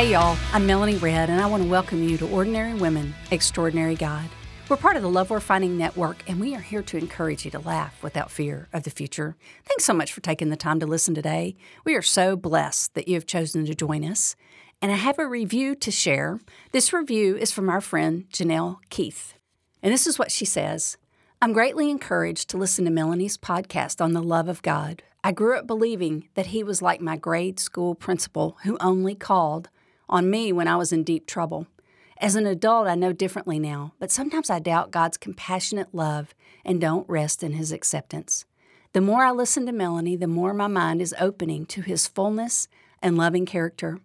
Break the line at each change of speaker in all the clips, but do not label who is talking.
Hey, y'all, I'm Melanie Redd, and I want to welcome you to Ordinary Women, Extraordinary God. We're part of the Love Worth Finding Network, and we are here to encourage you to laugh without fear of the future. Thanks so much for taking the time to listen today. We are so blessed that you have chosen to join us. And I have a review to share. This review is from our friend Janelle Keith. And this is what she says I'm greatly encouraged to listen to Melanie's podcast on the love of God. I grew up believing that he was like my grade school principal who only called on me when I was in deep trouble. As an adult, I know differently now, but sometimes I doubt God's compassionate love and don't rest in His acceptance. The more I listen to Melanie, the more my mind is opening to His fullness and loving character.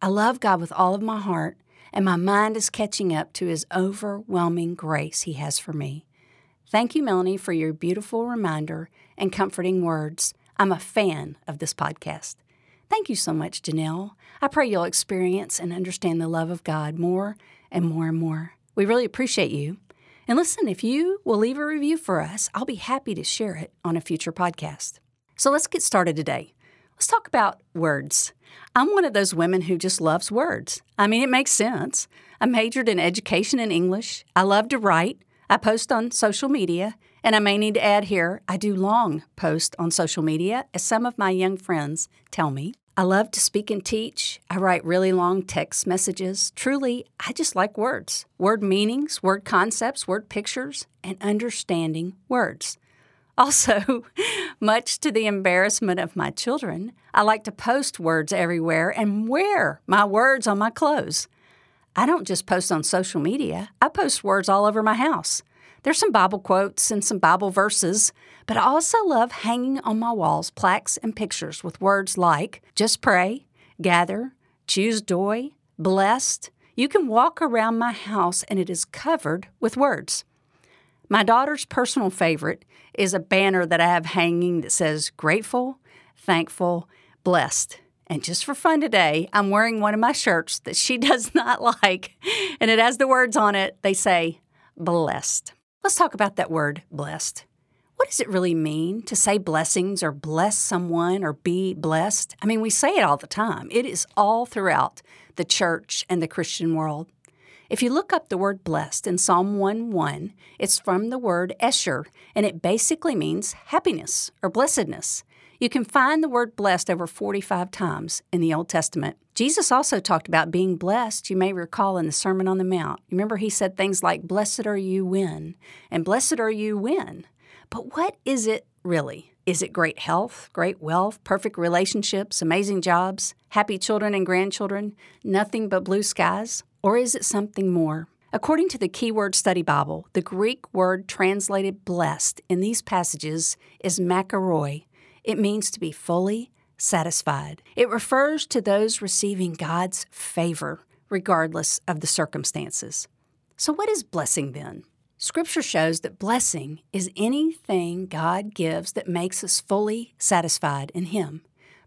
I love God with all of my heart, and my mind is catching up to His overwhelming grace He has for me. Thank you, Melanie, for your beautiful reminder and comforting words. I'm a fan of this podcast. Thank you so much, Janelle. I pray you'll experience and understand the love of God more and more and more. We really appreciate you. And listen, if you will leave a review for us, I'll be happy to share it on a future podcast. So let's get started today. Let's talk about words. I'm one of those women who just loves words. I mean, it makes sense. I majored in education and English. I love to write. I post on social media. And I may need to add here I do long post on social media, as some of my young friends tell me. I love to speak and teach. I write really long text messages. Truly, I just like words word meanings, word concepts, word pictures, and understanding words. Also, much to the embarrassment of my children, I like to post words everywhere and wear my words on my clothes. I don't just post on social media, I post words all over my house. There's some Bible quotes and some Bible verses, but I also love hanging on my walls plaques and pictures with words like just pray, gather, choose joy, blessed. You can walk around my house and it is covered with words. My daughter's personal favorite is a banner that I have hanging that says grateful, thankful, blessed. And just for fun today, I'm wearing one of my shirts that she does not like, and it has the words on it. They say, blessed. Let's talk about that word, blessed. What does it really mean to say blessings or bless someone or be blessed? I mean, we say it all the time. It is all throughout the church and the Christian world. If you look up the word blessed in Psalm 1 1, it's from the word Esher, and it basically means happiness or blessedness. You can find the word blessed over 45 times in the Old Testament. Jesus also talked about being blessed, you may recall in the Sermon on the Mount. Remember, he said things like, Blessed are you when, and blessed are you when. But what is it really? Is it great health, great wealth, perfect relationships, amazing jobs, happy children and grandchildren, nothing but blue skies? Or is it something more? According to the Keyword Study Bible, the Greek word translated blessed in these passages is makarioi, it means to be fully satisfied. It refers to those receiving God's favor, regardless of the circumstances. So, what is blessing then? Scripture shows that blessing is anything God gives that makes us fully satisfied in Him.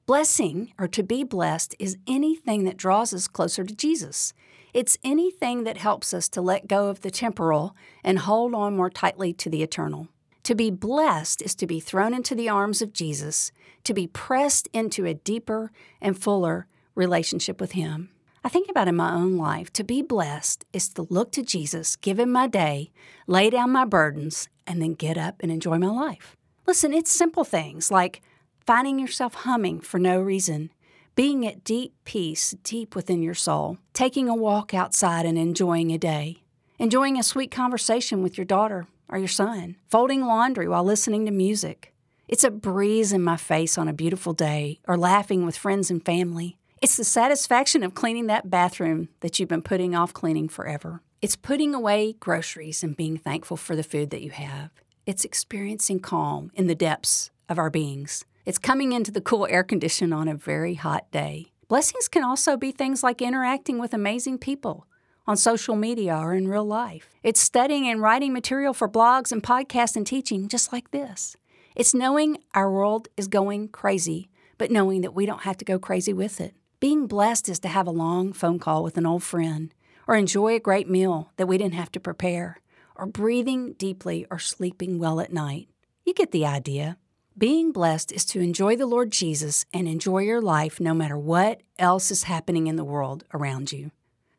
Blessing, or to be blessed, is anything that draws us closer to Jesus. It's anything that helps us to let go of the temporal and hold on more tightly to the eternal. To be blessed is to be thrown into the arms of Jesus, to be pressed into a deeper and fuller relationship with Him. I think about in my own life, to be blessed is to look to Jesus, give Him my day, lay down my burdens, and then get up and enjoy my life. Listen, it's simple things like finding yourself humming for no reason, being at deep peace deep within your soul, taking a walk outside and enjoying a day, enjoying a sweet conversation with your daughter or your son, folding laundry while listening to music. It's a breeze in my face on a beautiful day, or laughing with friends and family. It's the satisfaction of cleaning that bathroom that you've been putting off cleaning forever. It's putting away groceries and being thankful for the food that you have. It's experiencing calm in the depths of our beings. It's coming into the cool air condition on a very hot day. Blessings can also be things like interacting with amazing people on social media or in real life. It's studying and writing material for blogs and podcasts and teaching just like this. It's knowing our world is going crazy, but knowing that we don't have to go crazy with it. Being blessed is to have a long phone call with an old friend, or enjoy a great meal that we didn't have to prepare, or breathing deeply or sleeping well at night. You get the idea. Being blessed is to enjoy the Lord Jesus and enjoy your life no matter what else is happening in the world around you.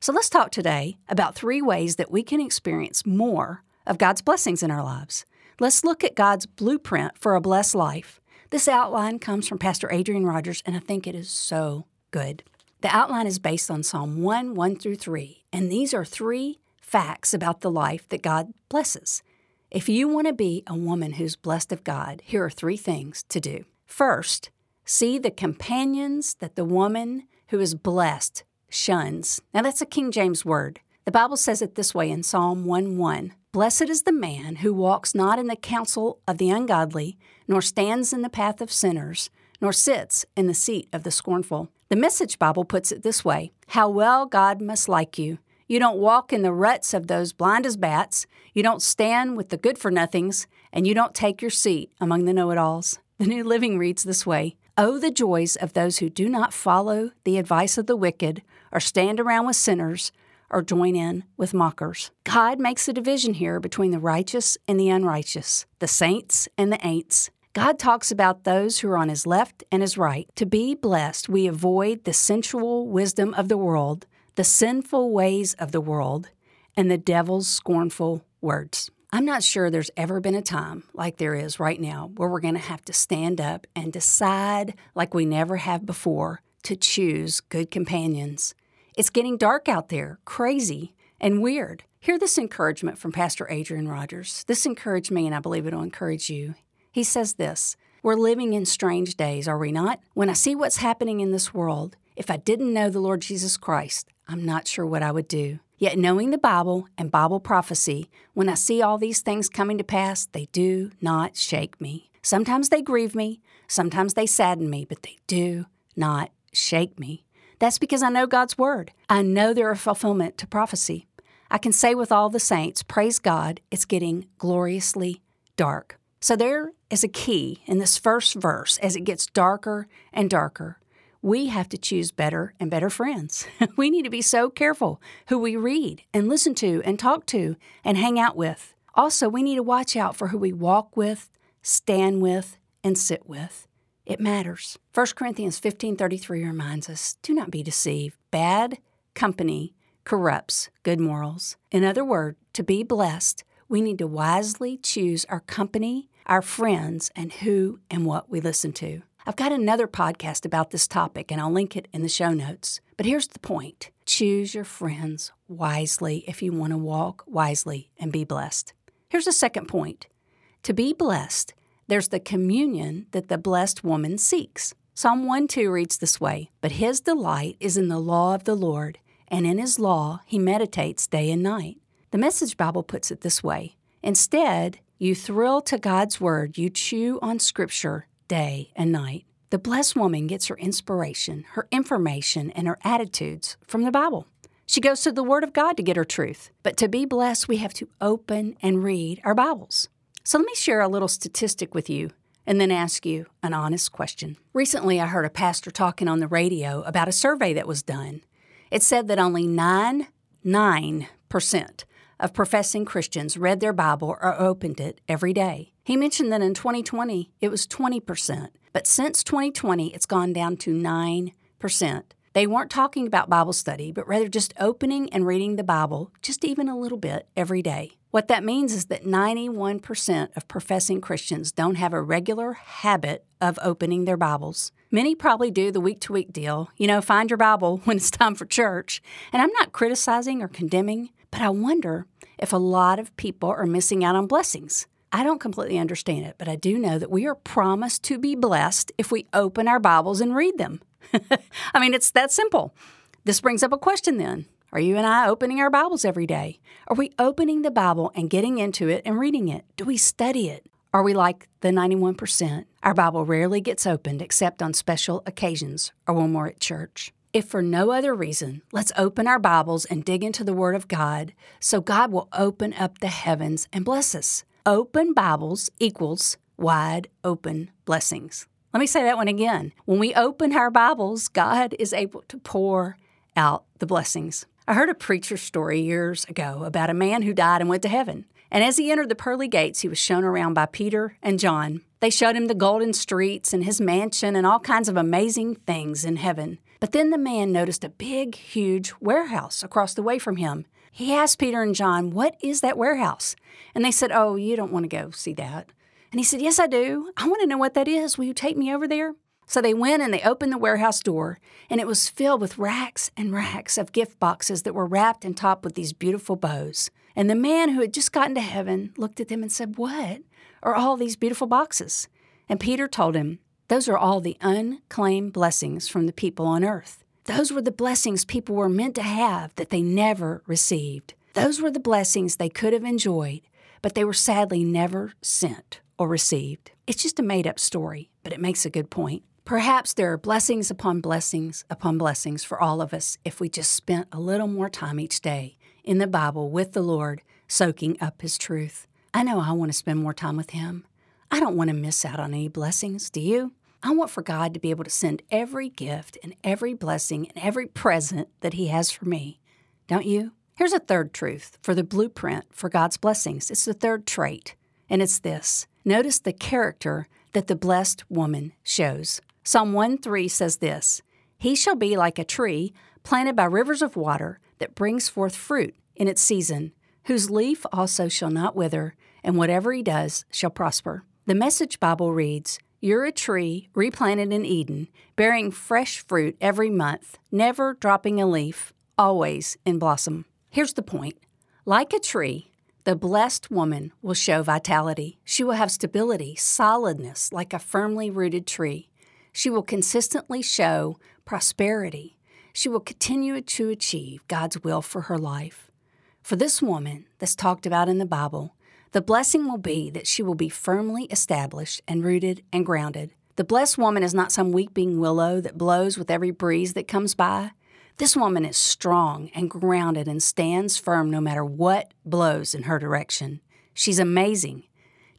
So let's talk today about three ways that we can experience more of God's blessings in our lives. Let's look at God's blueprint for a blessed life. This outline comes from Pastor Adrian Rogers, and I think it is so good. The outline is based on Psalm 1 1 through 3, and these are three facts about the life that God blesses. If you want to be a woman who's blessed of God, here are three things to do. First, see the companions that the woman who is blessed shuns. Now, that's a King James word. The Bible says it this way in Psalm 1 1 Blessed is the man who walks not in the counsel of the ungodly, nor stands in the path of sinners, nor sits in the seat of the scornful. The Message Bible puts it this way How well God must like you you don't walk in the ruts of those blind as bats. You don't stand with the good for nothings. And you don't take your seat among the know it alls. The New Living reads this way Oh, the joys of those who do not follow the advice of the wicked, or stand around with sinners, or join in with mockers. God makes a division here between the righteous and the unrighteous, the saints and the ain'ts. God talks about those who are on his left and his right. To be blessed, we avoid the sensual wisdom of the world the sinful ways of the world, and the devil's scornful words. I'm not sure there's ever been a time like there is right now where we're going to have to stand up and decide, like we never have before, to choose good companions. It's getting dark out there, crazy, and weird. Hear this encouragement from Pastor Adrian Rogers. This encouraged me, and I believe it'll encourage you. He says this We're living in strange days, are we not? When I see what's happening in this world, if I didn't know the Lord Jesus Christ, I'm not sure what I would do. Yet, knowing the Bible and Bible prophecy, when I see all these things coming to pass, they do not shake me. Sometimes they grieve me, sometimes they sadden me, but they do not shake me. That's because I know God's Word. I know there are fulfillment to prophecy. I can say with all the saints, Praise God, it's getting gloriously dark. So there is a key in this first verse as it gets darker and darker we have to choose better and better friends. we need to be so careful who we read and listen to and talk to and hang out with. Also, we need to watch out for who we walk with, stand with, and sit with. It matters. 1 Corinthians 15:33 reminds us, "Do not be deceived. Bad company corrupts good morals." In other words, to be blessed, we need to wisely choose our company, our friends, and who and what we listen to. I've got another podcast about this topic, and I'll link it in the show notes. But here's the point choose your friends wisely if you want to walk wisely and be blessed. Here's a second point to be blessed, there's the communion that the blessed woman seeks. Psalm 1 2 reads this way But his delight is in the law of the Lord, and in his law he meditates day and night. The Message Bible puts it this way Instead, you thrill to God's word, you chew on Scripture day and night. The blessed woman gets her inspiration, her information, and her attitudes from the Bible. She goes to the Word of God to get her truth. But to be blessed, we have to open and read our Bibles. So let me share a little statistic with you and then ask you an honest question. Recently, I heard a pastor talking on the radio about a survey that was done. It said that only 9, 9% of professing Christians read their Bible or opened it every day. He mentioned that in 2020 it was 20%, but since 2020 it's gone down to 9%. They weren't talking about Bible study, but rather just opening and reading the Bible just even a little bit every day. What that means is that 91% of professing Christians don't have a regular habit of opening their Bibles. Many probably do the week to week deal, you know, find your Bible when it's time for church. And I'm not criticizing or condemning, but I wonder if a lot of people are missing out on blessings. I don't completely understand it, but I do know that we are promised to be blessed if we open our Bibles and read them. I mean, it's that simple. This brings up a question then. Are you and I opening our Bibles every day? Are we opening the Bible and getting into it and reading it? Do we study it? Are we like the 91%? Our Bible rarely gets opened except on special occasions or when we're at church. If for no other reason, let's open our Bibles and dig into the Word of God so God will open up the heavens and bless us. Open Bibles equals wide open blessings. Let me say that one again. When we open our Bibles, God is able to pour out the blessings. I heard a preacher story years ago about a man who died and went to heaven. And as he entered the pearly gates, he was shown around by Peter and John. They showed him the golden streets and his mansion and all kinds of amazing things in heaven. But then the man noticed a big, huge warehouse across the way from him. He asked Peter and John, What is that warehouse? And they said, Oh, you don't want to go see that. And he said, Yes, I do. I want to know what that is. Will you take me over there? So they went and they opened the warehouse door, and it was filled with racks and racks of gift boxes that were wrapped and topped with these beautiful bows. And the man who had just gotten to heaven looked at them and said, What are all these beautiful boxes? And Peter told him, Those are all the unclaimed blessings from the people on earth. Those were the blessings people were meant to have that they never received. Those were the blessings they could have enjoyed, but they were sadly never sent or received. It's just a made up story, but it makes a good point. Perhaps there are blessings upon blessings upon blessings for all of us if we just spent a little more time each day in the Bible with the Lord, soaking up His truth. I know I want to spend more time with Him. I don't want to miss out on any blessings, do you? I want for God to be able to send every gift and every blessing and every present that He has for me. Don't you? Here's a third truth for the blueprint for God's blessings. It's the third trait, and it's this Notice the character that the blessed woman shows. Psalm 1 3 says this He shall be like a tree planted by rivers of water that brings forth fruit in its season, whose leaf also shall not wither, and whatever he does shall prosper. The Message Bible reads, You're a tree replanted in Eden, bearing fresh fruit every month, never dropping a leaf, always in blossom. Here's the point like a tree, the blessed woman will show vitality. She will have stability, solidness, like a firmly rooted tree. She will consistently show prosperity. She will continue to achieve God's will for her life. For this woman that's talked about in the Bible, the blessing will be that she will be firmly established and rooted and grounded. The blessed woman is not some weeping willow that blows with every breeze that comes by. This woman is strong and grounded and stands firm no matter what blows in her direction. She's amazing.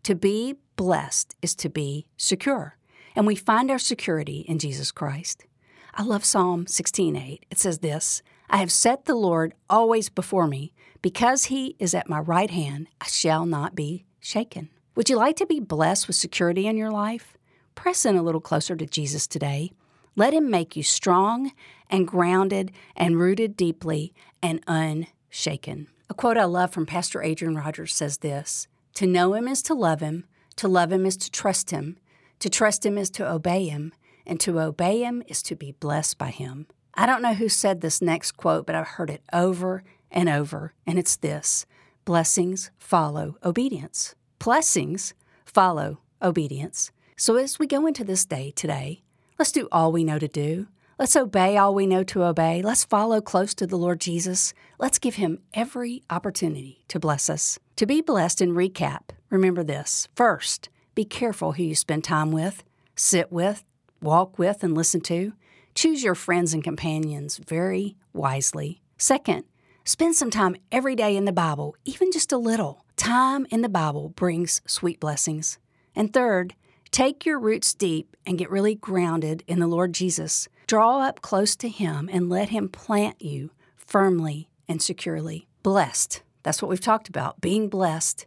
To be blessed is to be secure, and we find our security in Jesus Christ. I love Psalm 16:8. It says this, I have set the Lord always before me, because he is at my right hand, I shall not be shaken. Would you like to be blessed with security in your life? Press in a little closer to Jesus today. Let him make you strong and grounded and rooted deeply and unshaken. A quote I love from Pastor Adrian Rogers says this To know him is to love him, to love him is to trust him, to trust him is to obey him, and to obey him is to be blessed by him. I don't know who said this next quote, but I've heard it over and over, and it's this Blessings follow obedience. Blessings follow obedience. So as we go into this day today, let's do all we know to do. Let's obey all we know to obey. Let's follow close to the Lord Jesus. Let's give him every opportunity to bless us. To be blessed and recap, remember this. First, be careful who you spend time with, sit with, walk with, and listen to. Choose your friends and companions very wisely. Second, spend some time every day in the Bible, even just a little. Time in the Bible brings sweet blessings. And third, take your roots deep and get really grounded in the Lord Jesus. Draw up close to Him and let Him plant you firmly and securely. Blessed. That's what we've talked about, being blessed.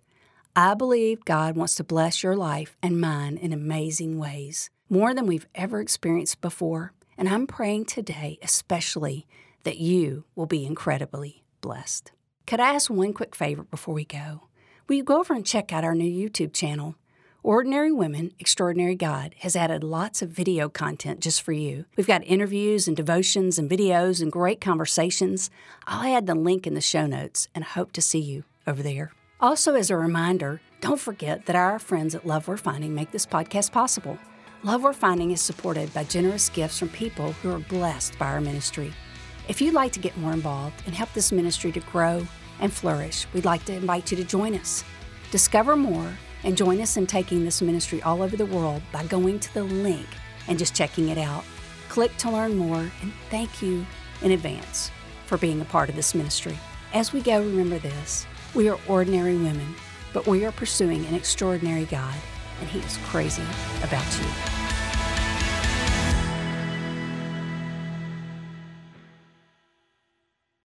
I believe God wants to bless your life and mine in amazing ways, more than we've ever experienced before. And I'm praying today, especially, that you will be incredibly blessed. Could I ask one quick favor before we go? Will you go over and check out our new YouTube channel? Ordinary Women, Extraordinary God has added lots of video content just for you. We've got interviews and devotions and videos and great conversations. I'll add the link in the show notes and hope to see you over there. Also, as a reminder, don't forget that our friends at Love Worth Finding make this podcast possible. Love Worth Finding is supported by generous gifts from people who are blessed by our ministry. If you'd like to get more involved and help this ministry to grow and flourish, we'd like to invite you to join us. Discover more and join us in taking this ministry all over the world by going to the link and just checking it out. Click to learn more, and thank you in advance for being a part of this ministry. As we go, remember this we are ordinary women, but we are pursuing an extraordinary God, and He is crazy about you.